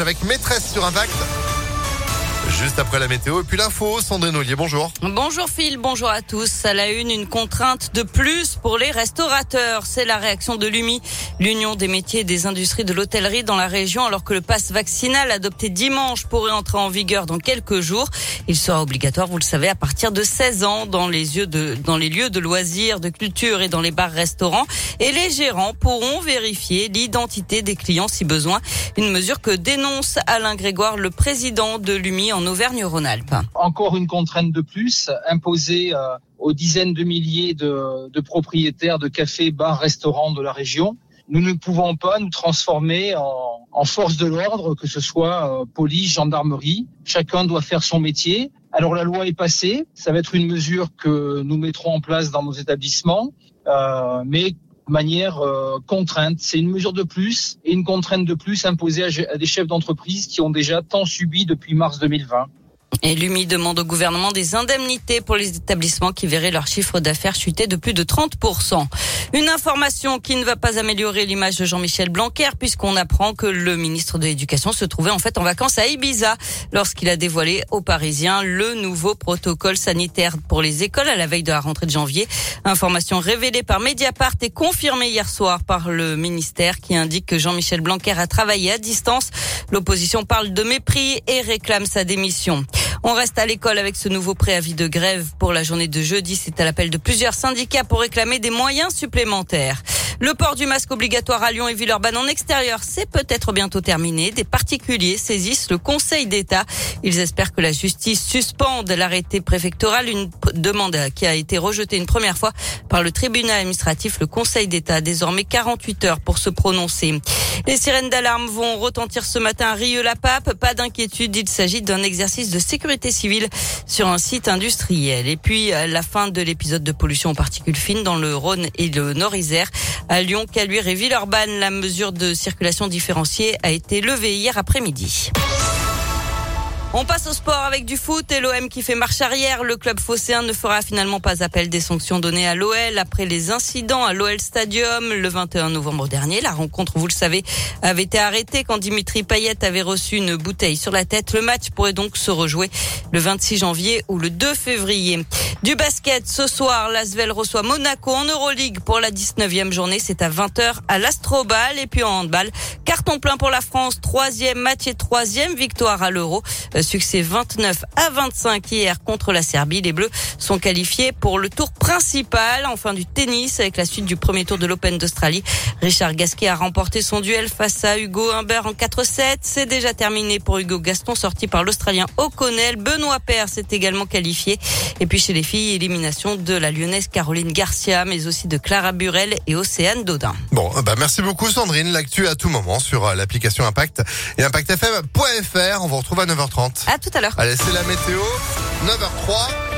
avec maîtresse sur impact. Juste après la météo et puis l'info, Sandrine Ollier, bonjour. Bonjour Phil, bonjour à tous. À la une, une contrainte de plus pour les restaurateurs. C'est la réaction de l'UMI, l'Union des métiers et des industries de l'hôtellerie dans la région, alors que le pass vaccinal adopté dimanche pourrait entrer en vigueur dans quelques jours. Il sera obligatoire, vous le savez, à partir de 16 ans dans les, de, dans les lieux de loisirs, de culture et dans les bars-restaurants. Et les gérants pourront vérifier l'identité des clients si besoin. Une mesure que dénonce Alain Grégoire, le président de l'UMI en Encore une contrainte de plus imposée euh, aux dizaines de milliers de, propriétaires de cafés, bars, restaurants de la région. Nous ne pouvons pas nous transformer en, force de l'ordre, que ce soit euh, police, gendarmerie. Chacun doit faire son métier. Alors la loi est passée, ça va être une mesure que nous mettrons en place dans nos établissements, euh, mais manière euh, contrainte. C'est une mesure de plus et une contrainte de plus imposée à, des chefs d'entreprise qui ont déjà tant subi depuis mars 2020. Et l'UMI demande au gouvernement des indemnités pour les établissements qui verraient leur chiffre d'affaires chuter de plus de 30%. Une information qui ne va pas améliorer l'image de Jean-Michel Blanquer puisqu'on apprend que le ministre de l'Éducation se trouvait en fait en vacances à Ibiza lorsqu'il a dévoilé aux Parisiens le nouveau protocole sanitaire pour les écoles à la veille de la rentrée de janvier. Information révélée par Mediapart et confirmée hier soir par le ministère qui indique que Jean-Michel Blanquer a travaillé à distance. L'opposition parle de mépris et réclame sa démission. On reste à l'école avec ce nouveau préavis de grève pour la journée de jeudi. C'est à l'appel de plusieurs syndicats pour réclamer des moyens supplémentaires. Le port du masque obligatoire à Lyon et Villeurbanne en extérieur, c'est peut-être bientôt terminé. Des particuliers saisissent le Conseil d'État. Ils espèrent que la justice suspende l'arrêté préfectoral, une demande qui a été rejetée une première fois par le tribunal administratif. Le Conseil d'État a désormais 48 heures pour se prononcer. Les sirènes d'alarme vont retentir ce matin à Rieux-la-Pape. Pas d'inquiétude, il s'agit d'un exercice de sécurité civile sur un site industriel. Et puis, la fin de l'épisode de pollution en particules fines dans le Rhône et le Nord-Isère. À Lyon, Caluire et Villeurbanne, la mesure de circulation différenciée a été levée hier après-midi. On passe au sport avec du foot et l'OM qui fait marche arrière. Le club phocéen ne fera finalement pas appel des sanctions données à l'OL après les incidents à l'OL Stadium le 21 novembre dernier. La rencontre, vous le savez, avait été arrêtée quand Dimitri Payet avait reçu une bouteille sur la tête. Le match pourrait donc se rejouer le 26 janvier ou le 2 février. Du basket, ce soir, l'Asvel reçoit Monaco en Euroleague pour la 19e journée. C'est à 20h à l'Astrobal. Et puis en handball, carton plein pour la France. Troisième match et troisième victoire à l'Euro. Succès 29 à 25 hier contre la Serbie. Les Bleus sont qualifiés pour le tour principal. Enfin du tennis avec la suite du premier tour de l'Open d'Australie. Richard Gasquet a remporté son duel face à Hugo Humbert en 4-7. C'est déjà terminé pour Hugo Gaston sorti par l'Australien O'Connell. Benoît Paire s'est également qualifié. Et puis chez les filles, élimination de la lyonnaise Caroline Garcia, mais aussi de Clara Burel et Océane Dodin. Bon, bah merci beaucoup Sandrine. L'actu à tout moment sur euh, l'application Impact et ImpactFM.fr. On vous retrouve à 9h30. À tout à l'heure. Allez, c'est la météo. 9h03.